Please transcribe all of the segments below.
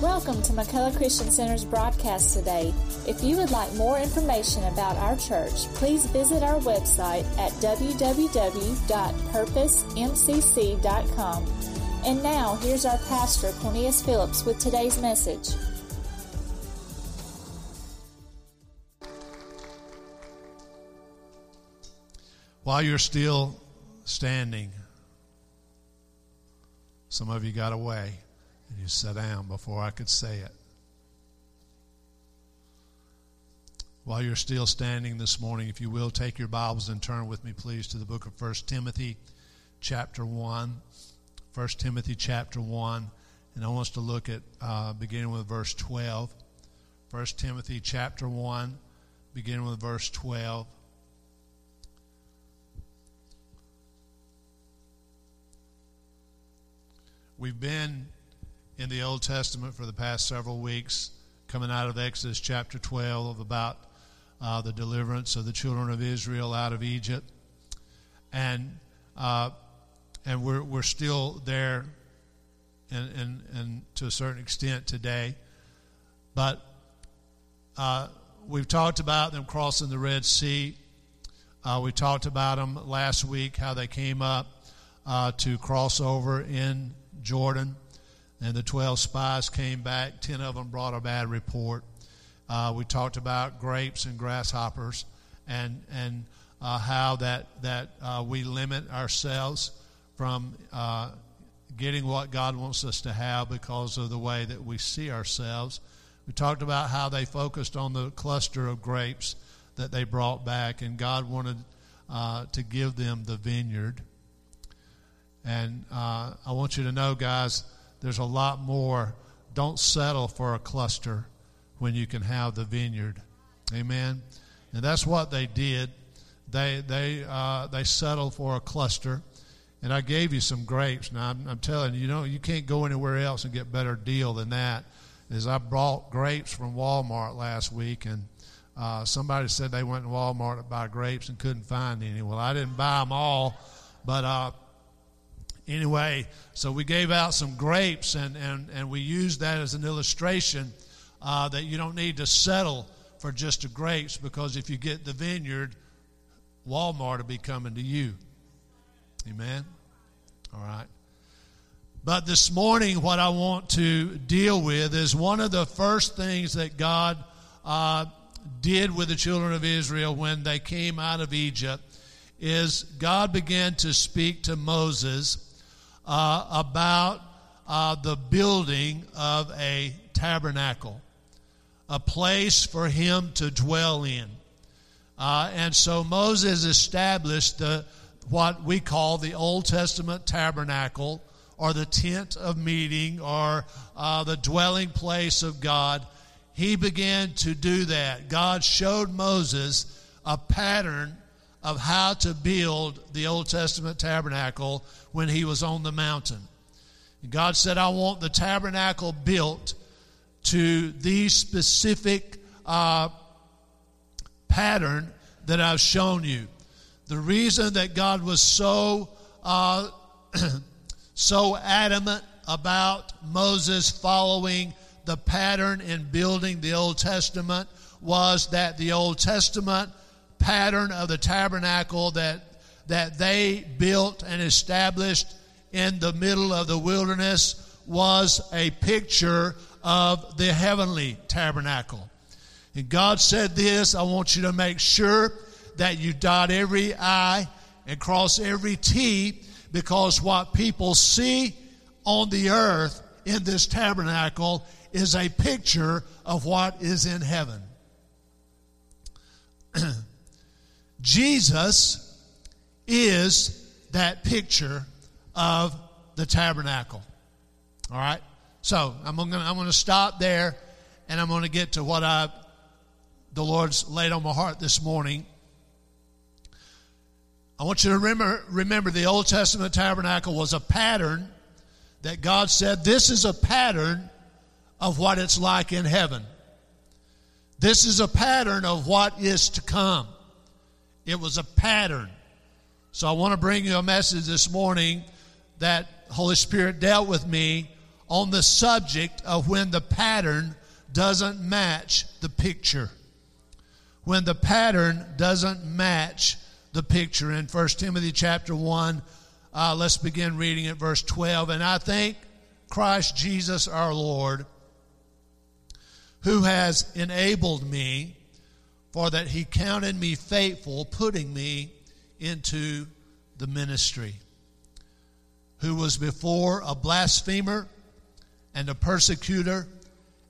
Welcome to McCullough Christian Center's broadcast today. If you would like more information about our church, please visit our website at www.purposemcc.com. And now, here's our pastor, Cornelius Phillips, with today's message. While you're still standing, some of you got away and you sat down before I could say it. While you're still standing this morning, if you will, take your Bibles and turn with me, please, to the book of 1 Timothy, chapter 1. 1 Timothy, chapter 1. And I want us to look at uh, beginning with verse 12. 1 Timothy, chapter 1, beginning with verse 12. We've been in the Old Testament for the past several weeks, coming out of Exodus chapter 12 about uh, the deliverance of the children of Israel out of Egypt. And, uh, and we're, we're still there and, and, and to a certain extent today. But uh, we've talked about them crossing the Red Sea. Uh, we talked about them last week, how they came up uh, to cross over in Jordan and the 12 spies came back. 10 of them brought a bad report. Uh, we talked about grapes and grasshoppers and, and uh, how that, that uh, we limit ourselves from uh, getting what God wants us to have because of the way that we see ourselves. We talked about how they focused on the cluster of grapes that they brought back, and God wanted uh, to give them the vineyard. And uh, I want you to know, guys, there's a lot more. Don't settle for a cluster when you can have the vineyard. Amen. And that's what they did. They they uh, they settled for a cluster. And I gave you some grapes. Now I'm, I'm telling you, you know, you can't go anywhere else and get better deal than that. Is I brought grapes from Walmart last week, and uh, somebody said they went to Walmart to buy grapes and couldn't find any. Well, I didn't buy them all, but uh, anyway, so we gave out some grapes and, and, and we used that as an illustration uh, that you don't need to settle for just the grapes because if you get the vineyard, Walmart will be coming to you. Amen? All right. But this morning, what I want to deal with is one of the first things that God uh, did with the children of Israel when they came out of Egypt is God began to speak to Moses uh, about uh, the building of a tabernacle, a place for him to dwell in. Uh, and so Moses established the, what we call the Old Testament tabernacle or the tent of meeting or uh, the dwelling place of God. He began to do that. God showed Moses a pattern of how to build the Old Testament tabernacle when he was on the mountain. And God said, I want the tabernacle built to the specific uh, pattern that I've shown you. The reason that God was so uh, so adamant about Moses following the pattern in building the Old Testament was that the Old Testament pattern of the tabernacle that, that they built and established in the middle of the wilderness was a picture of the heavenly tabernacle. And God said this I want you to make sure that you dot every I and cross every T because what people see on the earth in this tabernacle is a picture of what is in heaven. Jesus is that picture of the tabernacle. All right? So I'm going I'm to stop there and I'm going to get to what I the Lord's laid on my heart this morning. I want you to remember remember the Old Testament tabernacle was a pattern that God said this is a pattern of what it's like in heaven. This is a pattern of what is to come. It was a pattern. So I want to bring you a message this morning that Holy Spirit dealt with me on the subject of when the pattern doesn't match the picture. When the pattern doesn't match the picture. In 1 Timothy chapter 1, uh, let's begin reading at verse 12. And I thank Christ Jesus our Lord, who has enabled me, for that he counted me faithful, putting me into the ministry, who was before a blasphemer and a persecutor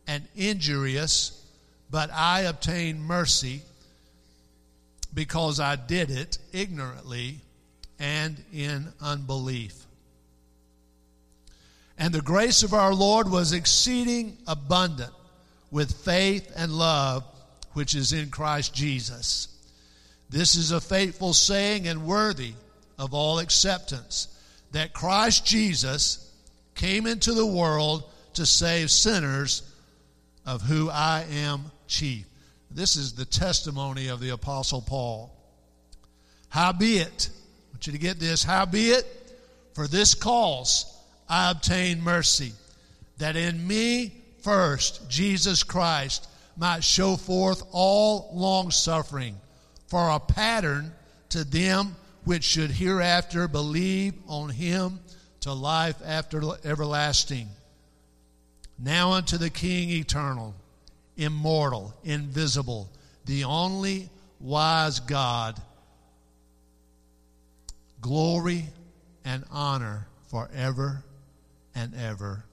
and injurious, but I obtained mercy because I did it ignorantly and in unbelief. And the grace of our Lord was exceeding abundant with faith and love which is in Christ Jesus. This is a faithful saying and worthy of all acceptance that Christ Jesus came into the world to save sinners, of who I am chief. This is the testimony of the Apostle Paul. Howbeit, I want you to get this, howbeit, for this cause I obtained mercy, that in me first Jesus Christ might show forth all long suffering for a pattern to them which should hereafter believe on him to life after everlasting. Now unto the King eternal, immortal, invisible, the only wise God, glory and honor forever and ever.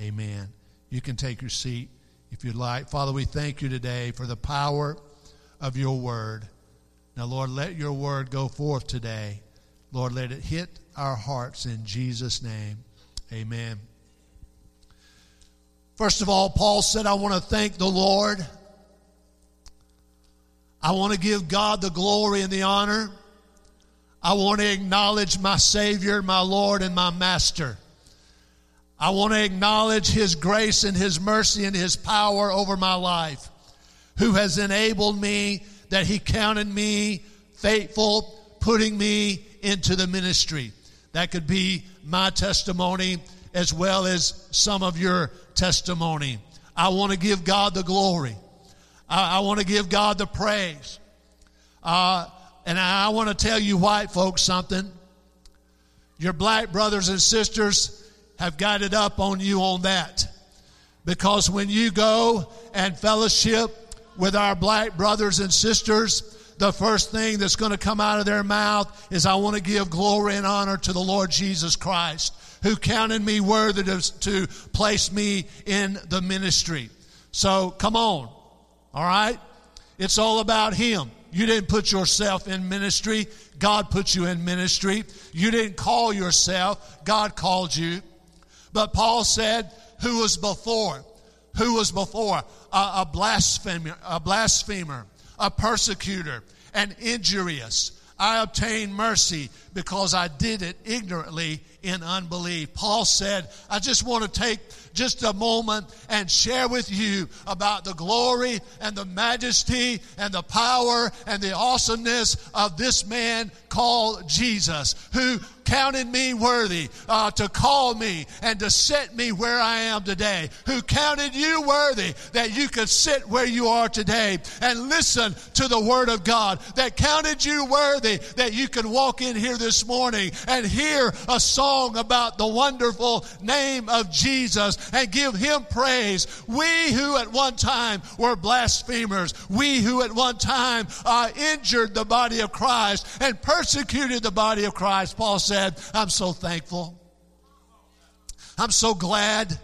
Amen. You can take your seat if you'd like. Father, we thank you today for the power of your word. Now, Lord, let your word go forth today. Lord, let it hit our hearts in Jesus' name. Amen. First of all, Paul said, I want to thank the Lord. I want to give God the glory and the honor. I want to acknowledge my Savior, my Lord, and my Master. I want to acknowledge His grace and His mercy and His power over my life, who has enabled me, that He counted me faithful, putting me into the ministry. That could be my testimony as well as some of your testimony. I want to give God the glory. I, I want to give God the praise. Uh, and I, I want to tell you white folks something. Your black brothers and sisters have got it up on you on that. Because when you go and fellowship with our black brothers and sisters, the first thing that's going to come out of their mouth is, I want to give glory and honor to the Lord Jesus Christ who counted me worthy to, to place me in the ministry. So come on. All right? It's all about Him. You didn't put yourself in ministry. God put you in ministry. You didn't call yourself. God called you. But Paul said, who was before? Who was before? A, a blasphemer, a blasphemer, a persecutor, an injurious. I obtained mercy because I did it ignorantly in unbelief. Paul said, I just want to take just a moment and share with you about the glory and the majesty and the power and the awesomeness of this man called Jesus, who counted me worthy uh, to call me and to set me where I am today, who counted you worthy that you could sit where you are today and listen to the Word of God, that counted you worthy that you could walk in here this morning and hear a song about the wonderful name of Jesus and give Him praise. We who at one time were blasphemers, we who at one time uh, injured the body of Christ and persecuted the body of Christ, Paul said, I'm so thankful. I'm so glad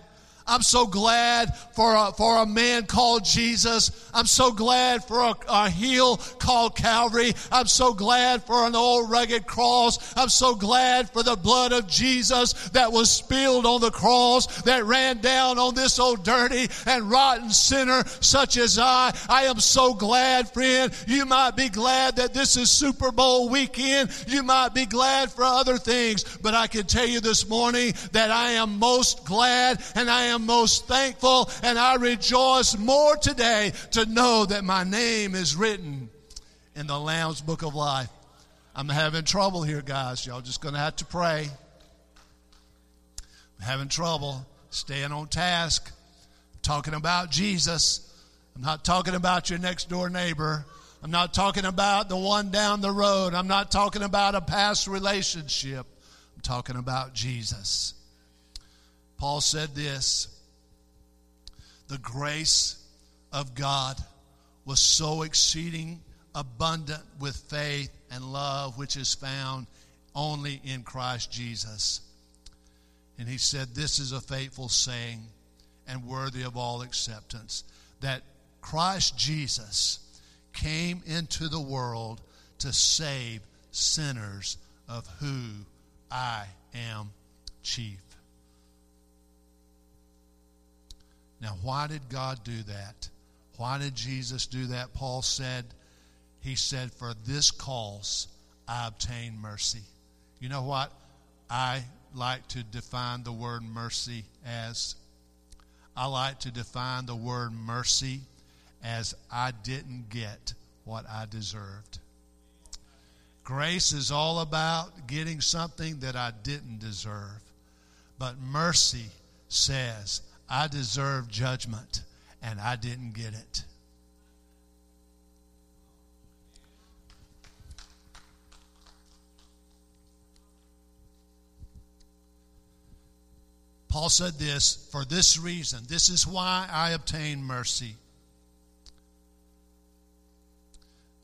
I'm so glad for a, for a man called Jesus. I'm so glad for a, a hill called Calvary. I'm so glad for an old rugged cross. I'm so glad for the blood of Jesus that was spilled on the cross that ran down on this old dirty and rotten sinner such as I. I am so glad, friend. You might be glad that this is Super Bowl weekend. You might be glad for other things, but I can tell you this morning that I am most glad and I am am most thankful and I rejoice more today to know that my name is written in the Lamb's Book of Life. I'm having trouble here, guys. Y'all just going to have to pray. I'm having trouble. staying on task. I'm talking about Jesus. I'm not talking about your next door neighbor. I'm not talking about the one down the road. I'm not talking about a past relationship. I'm talking about Jesus. Paul said this The grace of God was so exceeding abundant with faith and love, which is found only in Christ Jesus. And he said, This is a faithful saying and worthy of all acceptance that Christ Jesus came into the world to save sinners, of who I am chief. Now, why did God do that? Why did Jesus do that? Paul said, He said, For this cause I obtain mercy. You know what? I like to define the word mercy as I like to define the word mercy as I didn't get what I deserved. Grace is all about getting something that I didn't deserve. But mercy says, I deserve judgment and I didn't get it. Paul said this for this reason. This is why I obtained mercy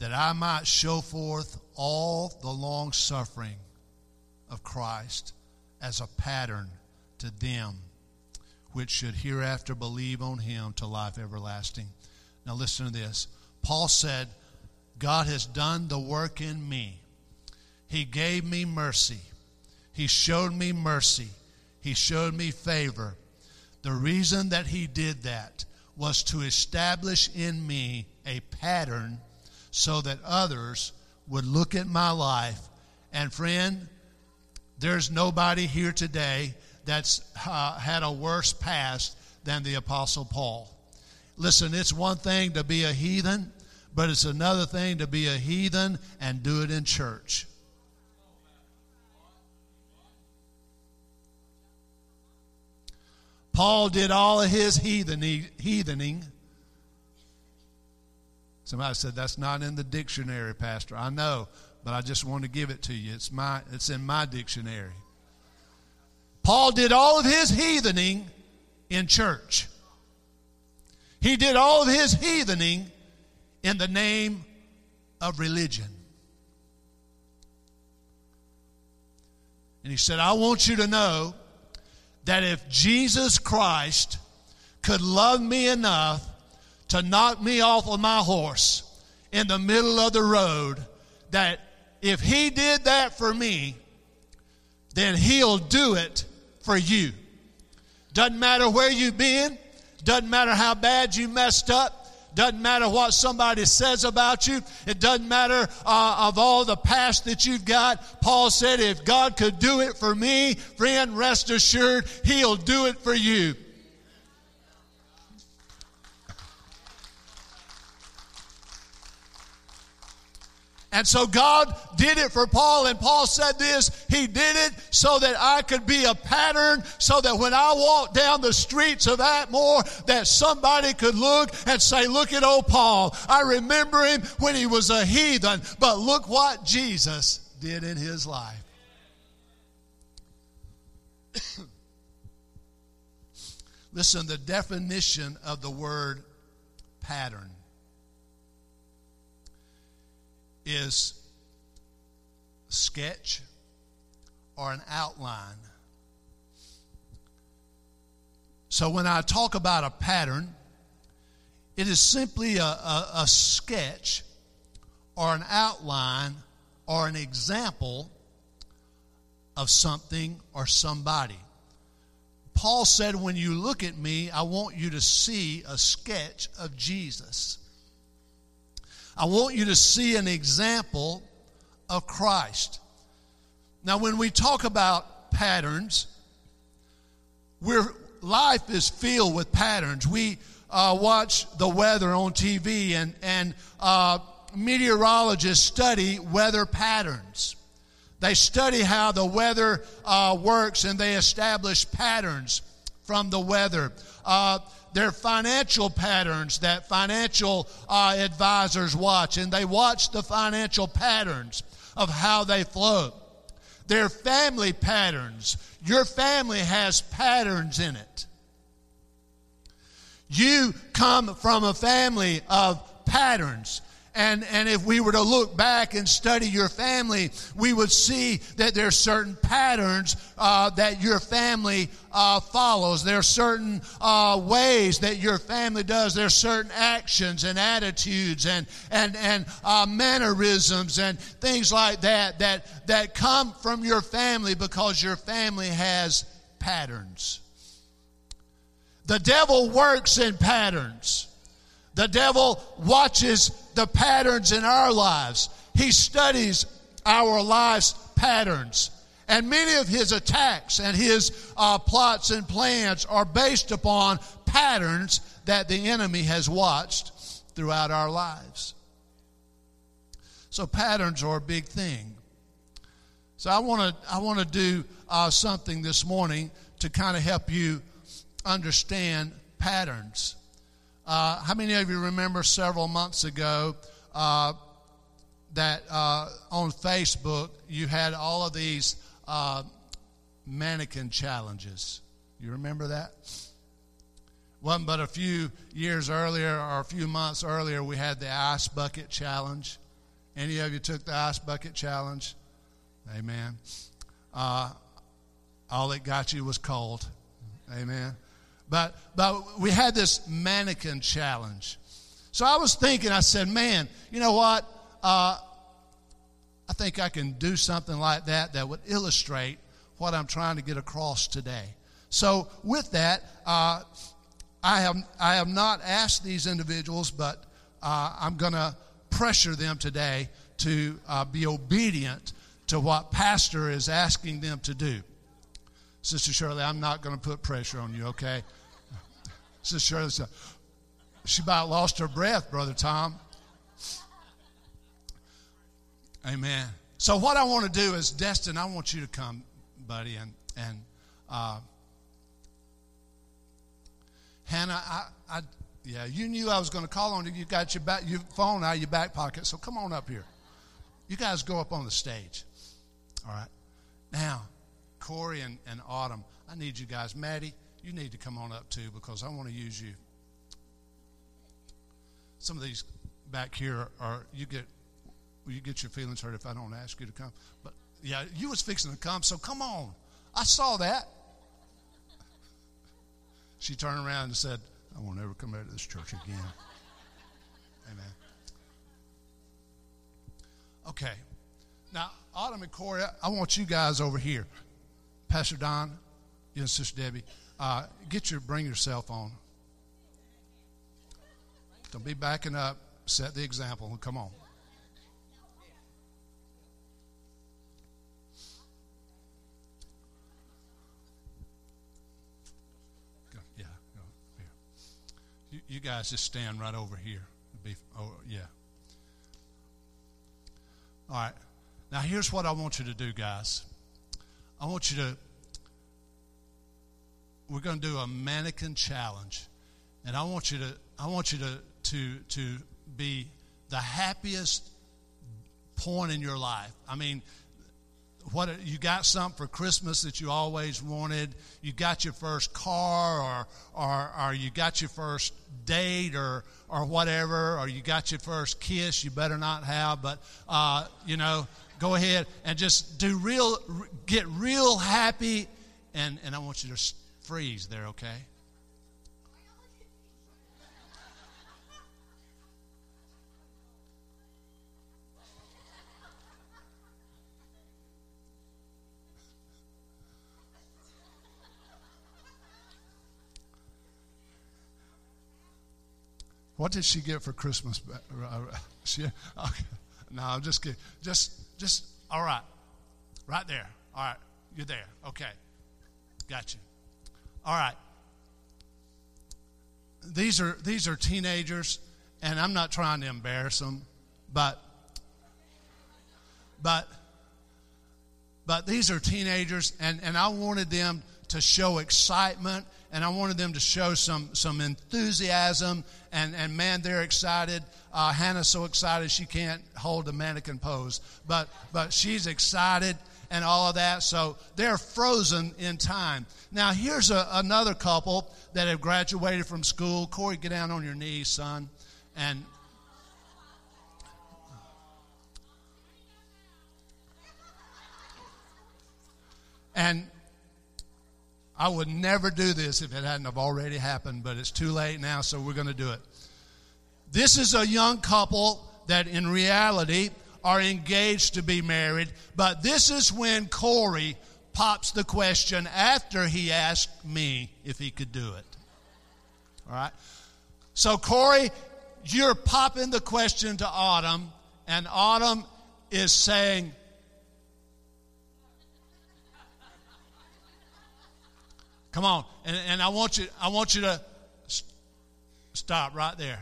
that I might show forth all the long suffering of Christ as a pattern to them which should hereafter believe on him to life everlasting. Now, listen to this. Paul said, God has done the work in me. He gave me mercy. He showed me mercy. He showed me favor. The reason that he did that was to establish in me a pattern so that others would look at my life. And friend, there's nobody here today that's uh, had a worse past than the Apostle Paul. Listen, it's one thing to be a heathen, but it's another thing to be a heathen and do it in church. Paul did all of his heathening Somebody said that's not in the dictionary, Pastor. I know, but I just want to give it to you. It's my it's in my dictionary. Paul did all of his heathening in church. He did all of his heathening in the name of religion. And he said, I want you to know that if Jesus Christ could love me enough to knock me off of my horse in the middle of the road that if he did that for me, then he'll do it for you. Doesn't matter where you've been, doesn't matter how bad you messed up, doesn't matter what somebody says about you. It doesn't matter uh, of all the past that you've got. Paul said, if God could do it for me, friend, rest assured, He'll do it for you. And so God did it for Paul, and Paul said this He did it so that I could be a pattern, so that when I walk down the streets of Atmore, that somebody could look and say, Look at old Paul. I remember him when he was a heathen, but look what Jesus did in his life. Listen, the definition of the word pattern is a sketch or an outline. So when I talk about a pattern, it is simply a, a, a sketch or an outline or an example of something or somebody. Paul said, When you look at me, I want you to see a sketch of Jesus. I want you to see an example of Christ. Now, when we talk about patterns, we're, life is filled with patterns. We uh, watch the weather on TV, and, and uh, meteorologists study weather patterns. They study how the weather uh, works and they establish patterns from the weather. Uh, their financial patterns that financial uh, advisors watch, and they watch the financial patterns of how they flow. Their family patterns. Your family has patterns in it. You come from a family of patterns. And, and if we were to look back and study your family, we would see that there are certain patterns uh, that your family uh, follows. There are certain uh, ways that your family does. There are certain actions and attitudes and, and, and uh, mannerisms and things like that, that that come from your family because your family has patterns. The devil works in patterns. The devil watches the patterns in our lives. He studies our lives' patterns. And many of his attacks and his uh, plots and plans are based upon patterns that the enemy has watched throughout our lives. So patterns are a big thing. So I want to I want to do uh, something this morning to kind of help you understand patterns. Uh, how many of you remember several months ago uh, that uh, on Facebook you had all of these uh, mannequin challenges? You remember that? Wasn't but a few years earlier or a few months earlier we had the ice bucket challenge. Any of you took the ice bucket challenge? Amen. Uh, all it got you was cold. Amen. But, but we had this mannequin challenge. So I was thinking, I said, man, you know what? Uh, I think I can do something like that that would illustrate what I'm trying to get across today. So with that, uh, I have I have not asked these individuals, but uh, I'm going to pressure them today to uh, be obedient to what Pastor is asking them to do. Sister Shirley, I'm not going to put pressure on you, okay? Sister Shirley said, she about lost her breath, Brother Tom. Amen. So what I want to do is, Destin, I want you to come, buddy, and and uh, Hannah, I, I, yeah, you knew I was going to call on you. You got your back, your phone out of your back pocket, so come on up here. You guys go up on the stage. All right. Now, Corey and, and Autumn, I need you guys. Maddie, you need to come on up too because I want to use you. Some of these back here are you get you get your feelings hurt if I don't ask you to come. But yeah, you was fixing to come, so come on. I saw that. She turned around and said, I won't ever come out to this church again. Amen. Okay. Now, Autumn and Corey, I want you guys over here. Pastor Don, you and Sister Debbie, uh, get your, bring your cell phone. Don't be backing up. Set the example. Come on. yeah. You, you guys just stand right over here. Be, oh, yeah. All right. Now, here's what I want you to do, guys. I want you to, we're going to do a mannequin challenge. And I want you to, I want you to, to, to be the happiest point in your life. I mean, what you got something for Christmas that you always wanted. You got your first car, or or or you got your first date, or or whatever, or you got your first kiss. You better not have, but uh, you know, go ahead and just do real, get real happy, and, and I want you to freeze there, okay? What did she get for Christmas? Uh, uh, she, okay. No, I'm just kidding. Just just, all right. Right there. All right. You're there. Okay. Got you. All right. These are these are teenagers, and I'm not trying to embarrass them, but but but these are teenagers, and, and I wanted them to show excitement and I wanted them to show some some enthusiasm and and man they're excited. Uh, Hannah's so excited she can't hold the mannequin pose, but but she's excited and all of that. So they're frozen in time. Now here's a, another couple that have graduated from school. Corey, get down on your knees, son, and And I would never do this if it hadn't have already happened, but it's too late now, so we're going to do it. This is a young couple that in reality are engaged to be married, but this is when Corey pops the question after he asked me if he could do it. All right? So, Corey, you're popping the question to Autumn, and Autumn is saying, Come on. And, and I want you I want you to st- stop right there.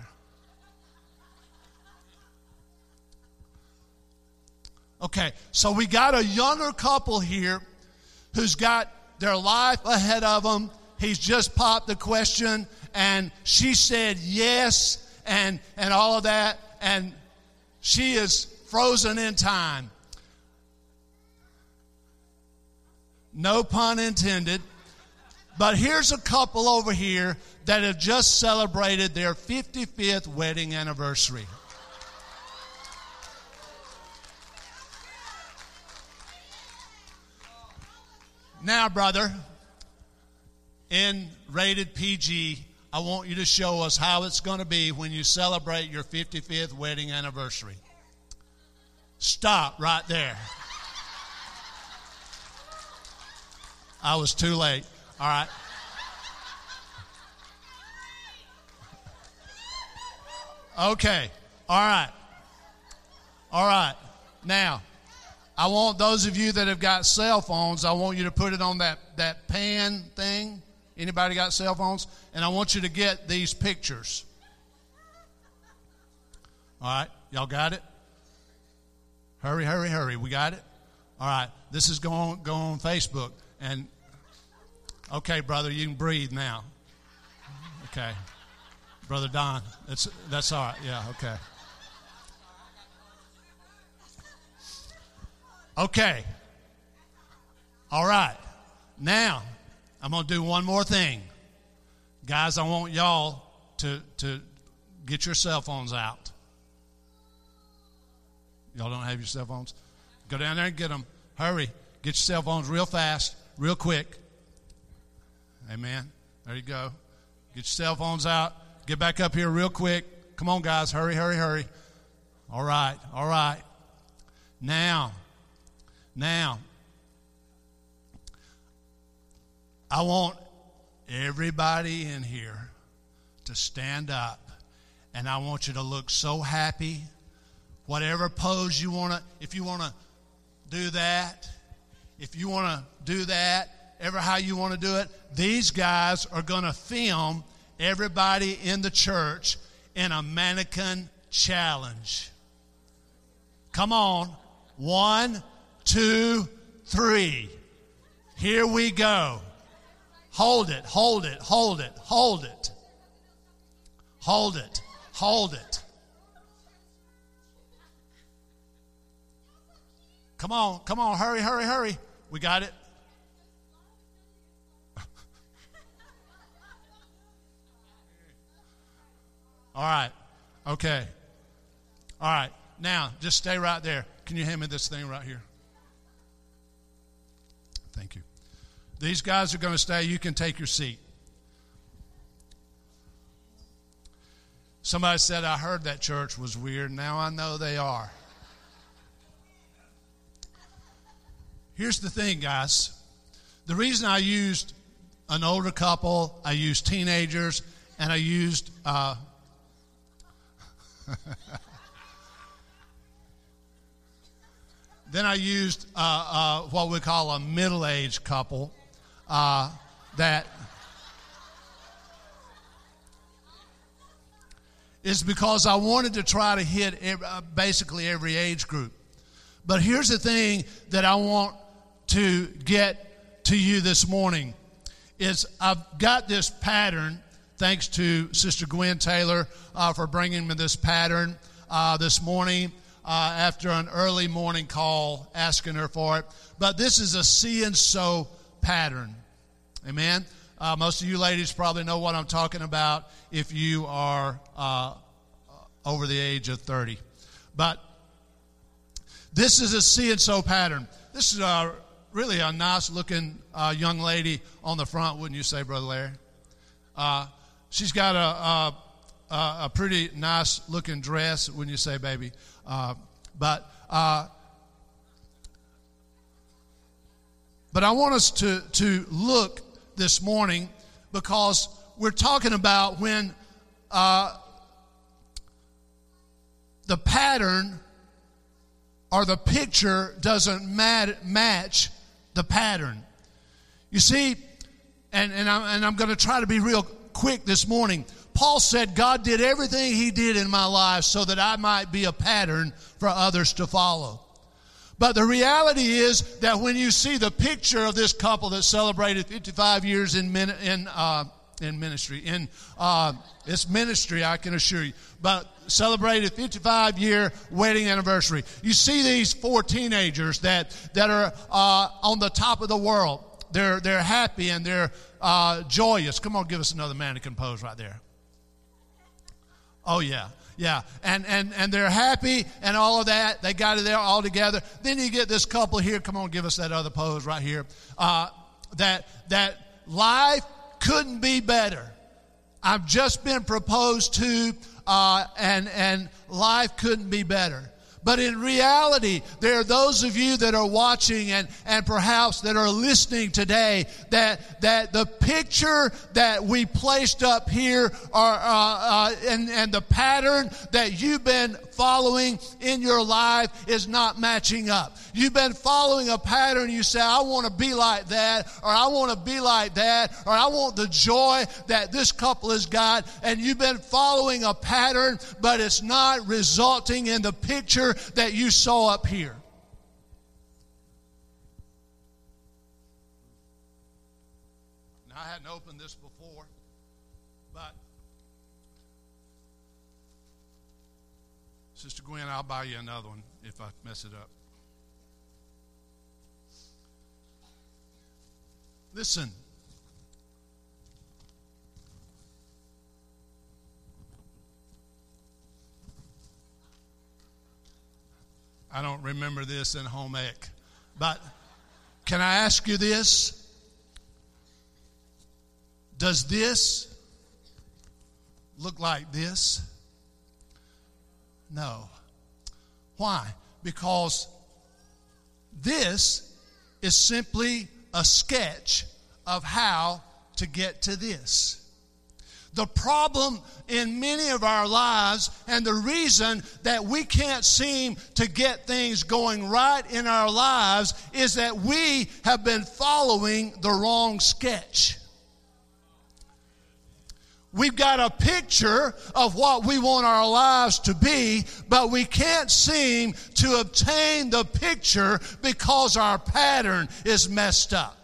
Okay, so we got a younger couple here who's got their life ahead of them. He's just popped the question, and she said yes, and and all of that, and she is frozen in time. No pun intended. But here's a couple over here that have just celebrated their 55th wedding anniversary. Now, brother, in rated PG, I want you to show us how it's going to be when you celebrate your 55th wedding anniversary. Stop right there. I was too late. All right. Okay. All right. All right. Now, I want those of you that have got cell phones, I want you to put it on that, that pan thing. Anybody got cell phones? And I want you to get these pictures. All right. Y'all got it? Hurry, hurry, hurry. We got it? All right. This is going, go on Facebook. And Okay, brother, you can breathe now. Okay. Brother Don, that's, that's all right. Yeah, okay. Okay. All right. Now, I'm going to do one more thing. Guys, I want y'all to, to get your cell phones out. Y'all don't have your cell phones? Go down there and get them. Hurry. Get your cell phones real fast, real quick. Amen. There you go. Get your cell phones out. Get back up here real quick. Come on, guys. Hurry, hurry, hurry. All right. All right. Now, now, I want everybody in here to stand up and I want you to look so happy. Whatever pose you want to, if you want to do that, if you want to do that, ever how you want to do it. These guys are going to film everybody in the church in a mannequin challenge. Come on. One, two, three. Here we go. Hold it, hold it, hold it, hold it. Hold it, hold it. Come on, come on, hurry, hurry, hurry. We got it. All right. Okay. All right. Now, just stay right there. Can you hand me this thing right here? Thank you. These guys are going to stay. You can take your seat. Somebody said, I heard that church was weird. Now I know they are. Here's the thing, guys. The reason I used an older couple, I used teenagers, and I used uh, then I used uh, uh, what we call a middle aged couple uh, that is because I wanted to try to hit every, uh, basically every age group. But here's the thing that I want to get to you this morning is I've got this pattern, thanks to Sister Gwen Taylor uh, for bringing me this pattern uh, this morning uh, after an early morning call asking her for it. But this is a See and Sew pattern. Amen. Uh, most of you ladies probably know what I'm talking about if you are uh, over the age of 30. But this is a See and Sew pattern. This is a really a nice looking uh, young lady on the front, wouldn't you say, Brother Larry? Uh, she's got a, a, a, pretty nice looking dress, wouldn't you say, baby? Uh, but uh, but I want us to to look this morning because we're talking about when uh, the pattern or the picture doesn't mat- match the pattern. You see, and, and, I'm, and I'm going to try to be real quick this morning. Paul said, God did everything he did in my life so that I might be a pattern for others to follow. But the reality is that when you see the picture of this couple that celebrated 55 years in, in, uh, in ministry, in uh, it's ministry, I can assure you, but celebrated 55 year wedding anniversary. You see these four teenagers that, that are uh, on the top of the world. They're, they're happy and they're uh, joyous. Come on, give us another mannequin pose right there. Oh, yeah. Yeah, and, and, and they're happy and all of that. They got it there all together. Then you get this couple here. Come on, give us that other pose right here. Uh, that, that life couldn't be better. I've just been proposed to uh, and, and life couldn't be better. But in reality, there are those of you that are watching and, and perhaps that are listening today that, that the picture that we placed up here are, uh, uh, and, and the pattern that you've been following in your life is not matching up. You've been following a pattern. You say, I want to be like that, or I want to be like that, or I want the joy that this couple has got. And you've been following a pattern, but it's not resulting in the that you saw up here. Now, I hadn't opened this before, but Sister Gwen, I'll buy you another one if I mess it up. Listen. I don't remember this in home ec. But can I ask you this? Does this look like this? No. Why? Because this is simply a sketch of how to get to this. The problem in many of our lives and the reason that we can't seem to get things going right in our lives is that we have been following the wrong sketch. We've got a picture of what we want our lives to be, but we can't seem to obtain the picture because our pattern is messed up.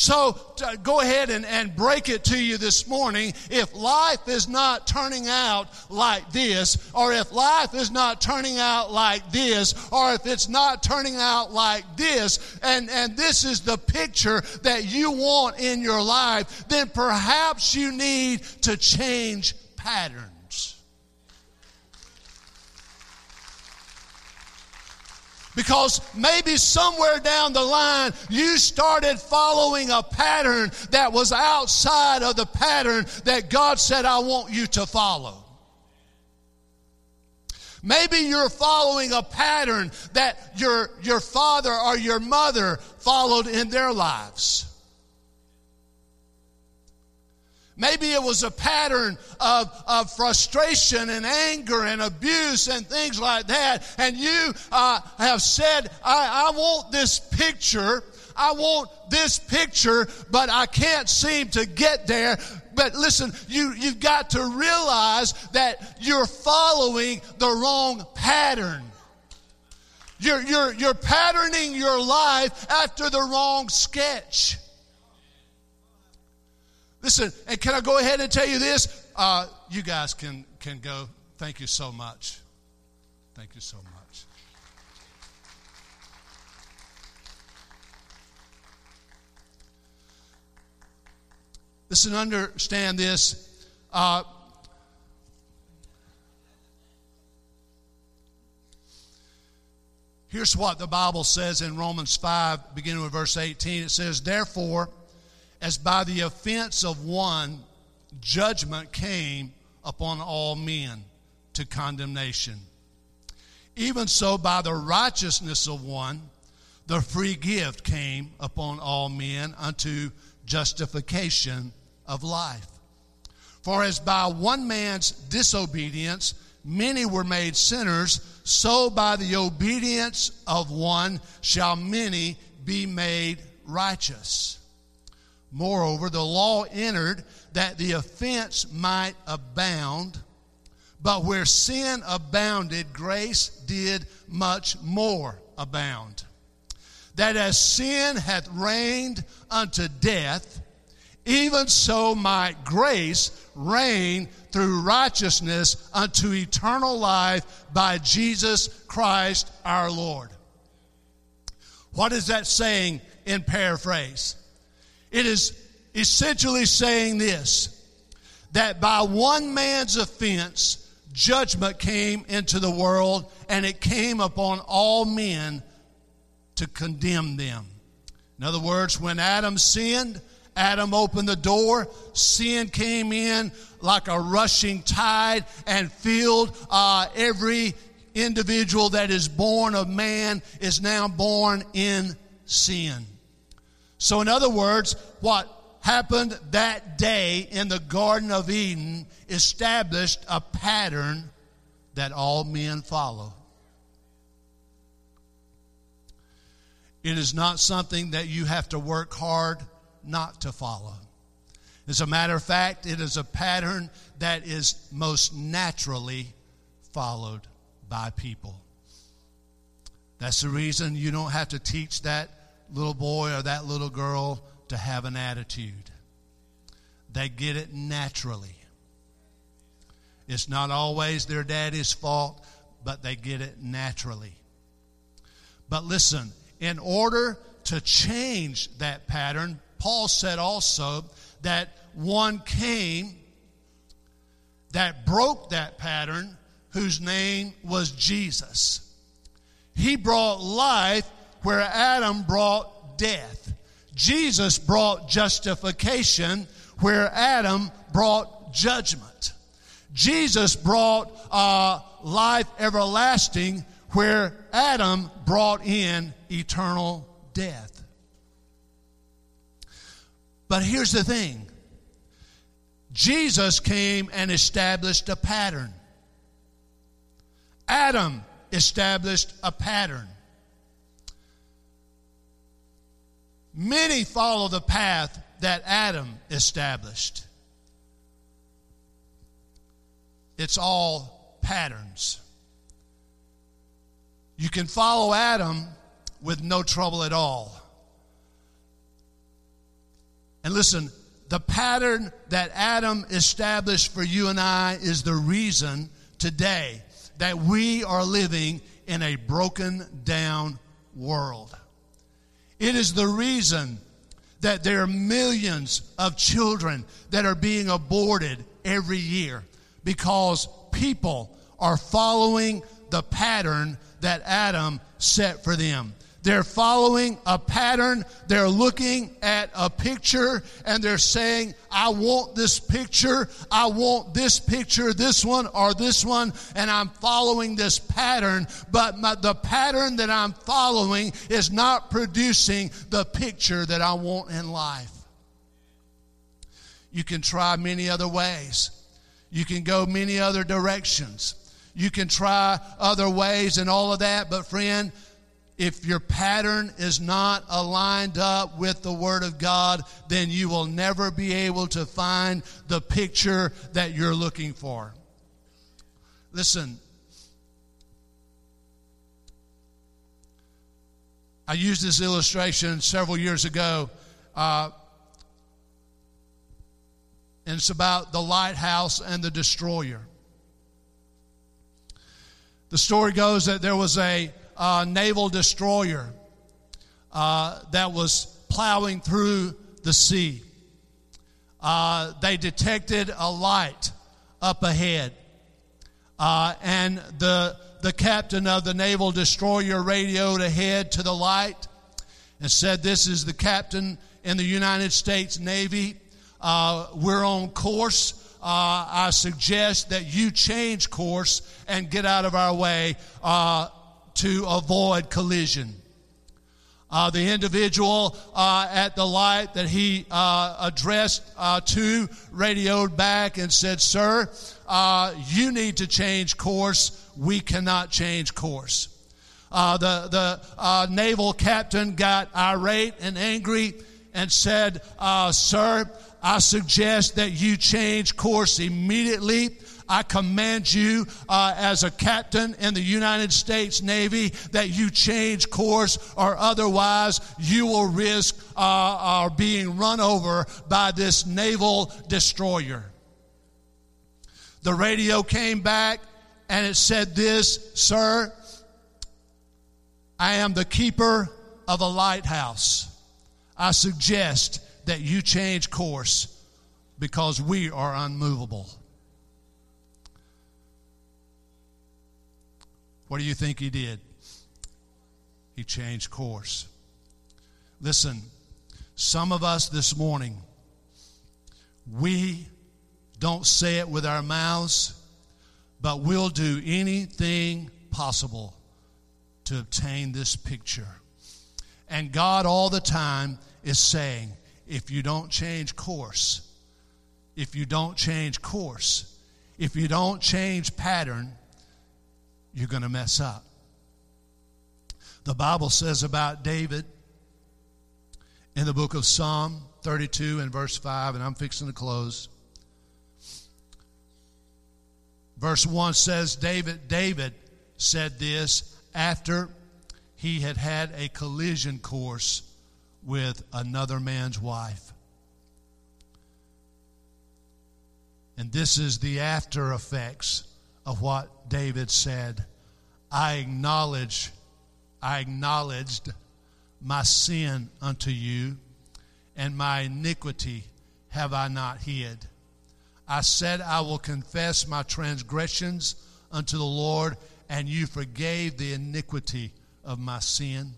So go ahead and, and break it to you this morning. If life is not turning out like this, or if life is not turning out like this, or if it's not turning out like this, and, and this is the picture that you want in your life, then perhaps you need to change pattern. Because maybe somewhere down the line you started following a pattern that was outside of the pattern that God said, I want you to follow. Maybe you're following a pattern that your, your father or your mother followed in their lives. Maybe it was a pattern of, of frustration and anger and abuse and things like that. And you uh, have said, I, I want this picture. I want this picture, but I can't seem to get there. But listen, you, you've got to realize that you're following the wrong pattern. You're, you're, you're patterning your life after the wrong sketch. Listen, and can I go ahead and tell you this? Uh, you guys can, can go. Thank you so much. Thank you so much. Listen, understand this. Uh, here's what the Bible says in Romans 5, beginning with verse 18. It says, Therefore, as by the offense of one, judgment came upon all men to condemnation. Even so, by the righteousness of one, the free gift came upon all men unto justification of life. For as by one man's disobedience many were made sinners, so by the obedience of one shall many be made righteous. Moreover, the law entered that the offense might abound, but where sin abounded, grace did much more abound. That as sin hath reigned unto death, even so might grace reign through righteousness unto eternal life by Jesus Christ our Lord. What is that saying in paraphrase? It is essentially saying this that by one man's offense, judgment came into the world, and it came upon all men to condemn them. In other words, when Adam sinned, Adam opened the door, sin came in like a rushing tide and filled uh, every individual that is born of man is now born in sin. So, in other words, what happened that day in the Garden of Eden established a pattern that all men follow. It is not something that you have to work hard not to follow. As a matter of fact, it is a pattern that is most naturally followed by people. That's the reason you don't have to teach that little boy or that little girl to have an attitude. They get it naturally. It's not always their daddy's fault, but they get it naturally. But listen, in order to change that pattern, Paul said also that one came that broke that pattern, whose name was Jesus. He brought life where Adam brought death. Jesus brought justification where Adam brought judgment. Jesus brought uh, life everlasting where Adam brought in eternal death. But here's the thing Jesus came and established a pattern. Adam established a pattern. Many follow the path that Adam established. It's all patterns. You can follow Adam with no trouble at all. And listen, the pattern that Adam established for you and I is the reason today that we are living in a broken down world. It is the reason that there are millions of children that are being aborted every year because people are following the pattern that Adam set for them. They're following a pattern. They're looking at a picture and they're saying, I want this picture. I want this picture, this one or this one. And I'm following this pattern. But my, the pattern that I'm following is not producing the picture that I want in life. You can try many other ways. You can go many other directions. You can try other ways and all of that. But friend, if your pattern is not aligned up with the Word of God, then you will never be able to find the picture that you're looking for. Listen, I used this illustration several years ago. Uh, and it's about the lighthouse and the destroyer. The story goes that there was a uh, naval destroyer uh, that was plowing through the sea. Uh, they detected a light up ahead. Uh, and the, the captain of the naval destroyer radioed ahead to the light and said, This is the captain in the United States Navy. Uh, we're on course. Uh, I suggest that you change course and get out of our way uh, to avoid collision. Uh, the individual uh, at the light that he uh, addressed uh, to radioed back and said, Sir, uh, you need to change course. We cannot change course. Uh, the the naval captain got irate and angry and said, Sir, I suggest that you change course immediately. I command you uh, as a captain in the United States Navy that you change course or otherwise you will risk uh, uh, being run over by this naval destroyer. The radio came back and it said this, sir, I am the keeper of a lighthouse. I suggest that you change course because we are unmovable. What do you think he did? He changed course. Listen, some of us this morning, we don't say it with our mouths, but we'll do anything possible to obtain this picture. And God, all the time, is saying, if you don't change course, if you don't change course, if you don't change pattern, you're going to mess up. The Bible says about David in the book of Psalm 32 and verse 5, and I'm fixing to close. Verse 1 says, David, David said this after he had had a collision course with another man's wife. And this is the after effects of what David said. I acknowledge, I acknowledged my sin unto you, and my iniquity have I not hid. I said, I will confess my transgressions unto the Lord, and you forgave the iniquity of my sin.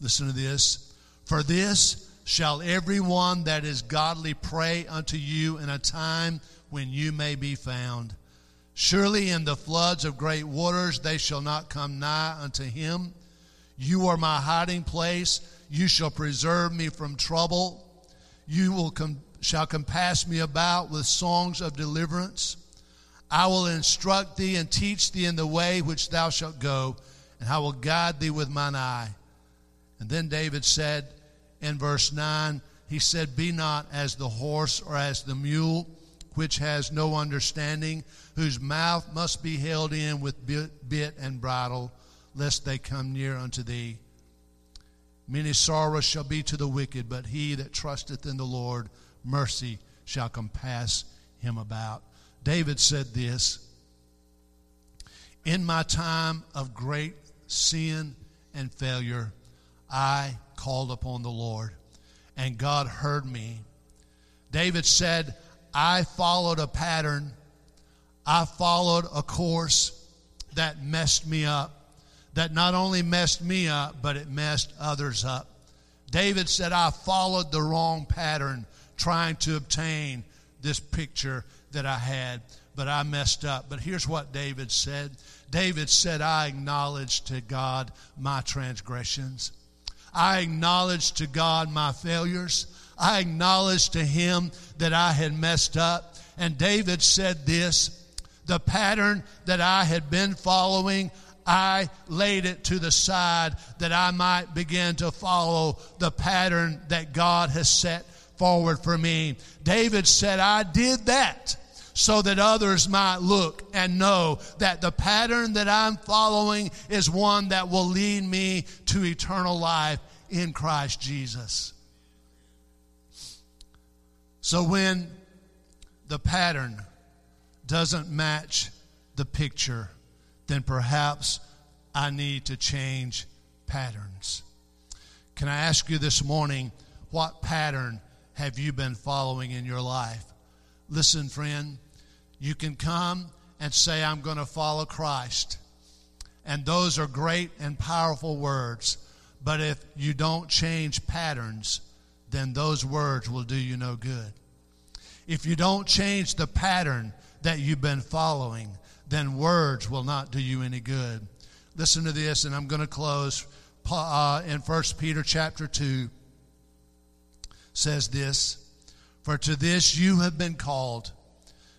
Listen to this. For this shall everyone that is godly pray unto you in a time when you may be found. Surely in the floods of great waters they shall not come nigh unto him. You are my hiding place. You shall preserve me from trouble. You will com- shall compass me about with songs of deliverance. I will instruct thee and teach thee in the way which thou shalt go, and I will guide thee with mine eye. And then David said in verse 9, he said, Be not as the horse or as the mule which has no understanding, whose mouth must be held in with bit, and bridle, lest they come near unto thee. Many sorrows shall be to the wicked, but he that trusteth in the Lord, mercy shall compass him about. David said this In my time of great sin and failure, I called upon the Lord, and God heard me. David said, I followed a pattern, I followed a course that messed me up, that not only messed me up, but it messed others up. David said, I followed the wrong pattern trying to obtain this picture that I had, but I messed up. But here's what David said David said, I acknowledge to God my transgressions. I acknowledge to God my failures. I acknowledged to him that I had messed up. And David said this the pattern that I had been following, I laid it to the side that I might begin to follow the pattern that God has set forward for me. David said, I did that so that others might look and know that the pattern that I'm following is one that will lead me to eternal life in Christ Jesus. So when the pattern doesn't match the picture, then perhaps I need to change patterns. Can I ask you this morning, what pattern have you been following in your life? Listen, friend, you can come and say, I'm going to follow Christ. And those are great and powerful words. But if you don't change patterns, then those words will do you no good. If you don't change the pattern that you've been following, then words will not do you any good. Listen to this, and I'm going to close uh, in 1 Peter chapter 2 says this For to this you have been called,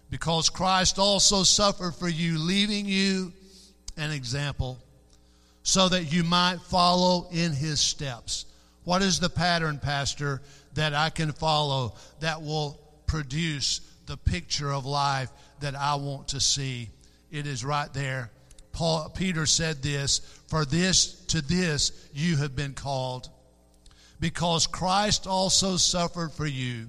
because Christ also suffered for you, leaving you an example, so that you might follow in his steps. What is the pattern, Pastor, that I can follow that will produce the picture of life that I want to see? It is right there. Paul, Peter said this, for this, to this you have been called, because Christ also suffered for you,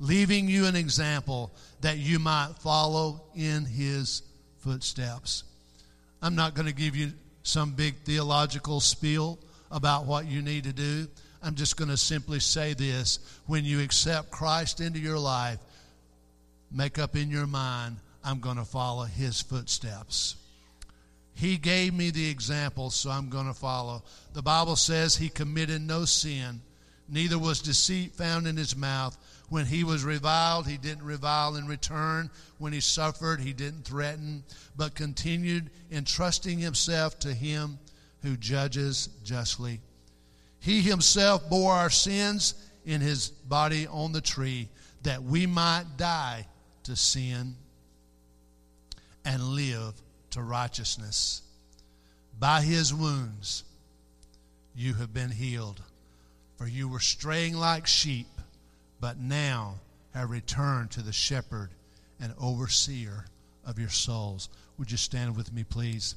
leaving you an example that you might follow in his footsteps. I'm not going to give you some big theological spiel about what you need to do. I'm just going to simply say this. When you accept Christ into your life, make up in your mind, I'm going to follow his footsteps. He gave me the example, so I'm going to follow. The Bible says he committed no sin, neither was deceit found in his mouth. When he was reviled, he didn't revile in return. When he suffered, he didn't threaten, but continued entrusting himself to him who judges justly. He himself bore our sins in his body on the tree, that we might die to sin and live to righteousness. By his wounds you have been healed. For you were straying like sheep, but now have returned to the shepherd and overseer of your souls. Would you stand with me, please?